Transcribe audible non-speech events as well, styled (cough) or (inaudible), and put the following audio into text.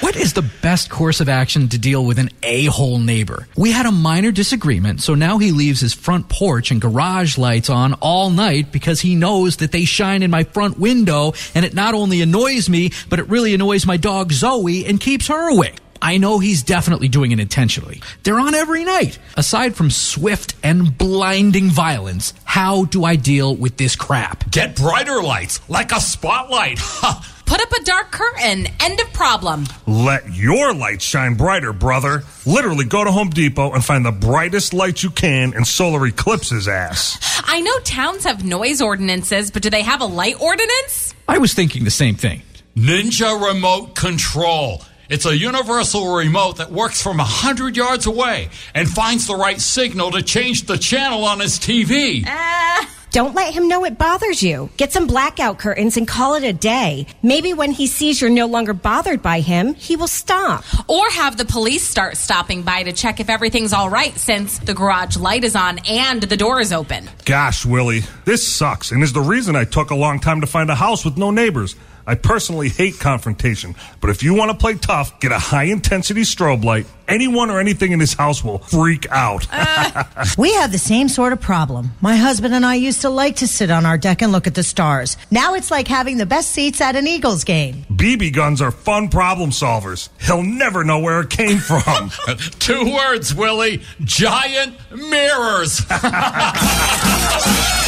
What is the best course of action to deal with an a-hole neighbor? We had a minor disagreement, so now he leaves his front porch and garage lights on all night because he knows that they shine in my front window and it not only annoys me, but it really annoys my dog Zoe and keeps her awake. I know he's definitely doing it intentionally. They're on every night. Aside from swift and blinding violence, how do I deal with this crap? Get brighter lights, like a spotlight. (laughs) Put up a dark curtain. End of problem. Let your light shine brighter, brother. Literally go to Home Depot and find the brightest light you can and solar eclipses ass. I know towns have noise ordinances, but do they have a light ordinance? I was thinking the same thing. Ninja Remote Control. It's a universal remote that works from 100 yards away and finds the right signal to change the channel on his TV. Uh, Don't let him know it bothers you. Get some blackout curtains and call it a day. Maybe when he sees you're no longer bothered by him, he will stop. Or have the police start stopping by to check if everything's all right since the garage light is on and the door is open. Gosh, Willie, this sucks and is the reason I took a long time to find a house with no neighbors. I personally hate confrontation, but if you want to play tough, get a high intensity strobe light. Anyone or anything in this house will freak out. Uh. (laughs) we have the same sort of problem. My husband and I used to like to sit on our deck and look at the stars. Now it's like having the best seats at an Eagles game. BB guns are fun problem solvers. He'll never know where it came from. (laughs) Two words, Willie giant mirrors. (laughs)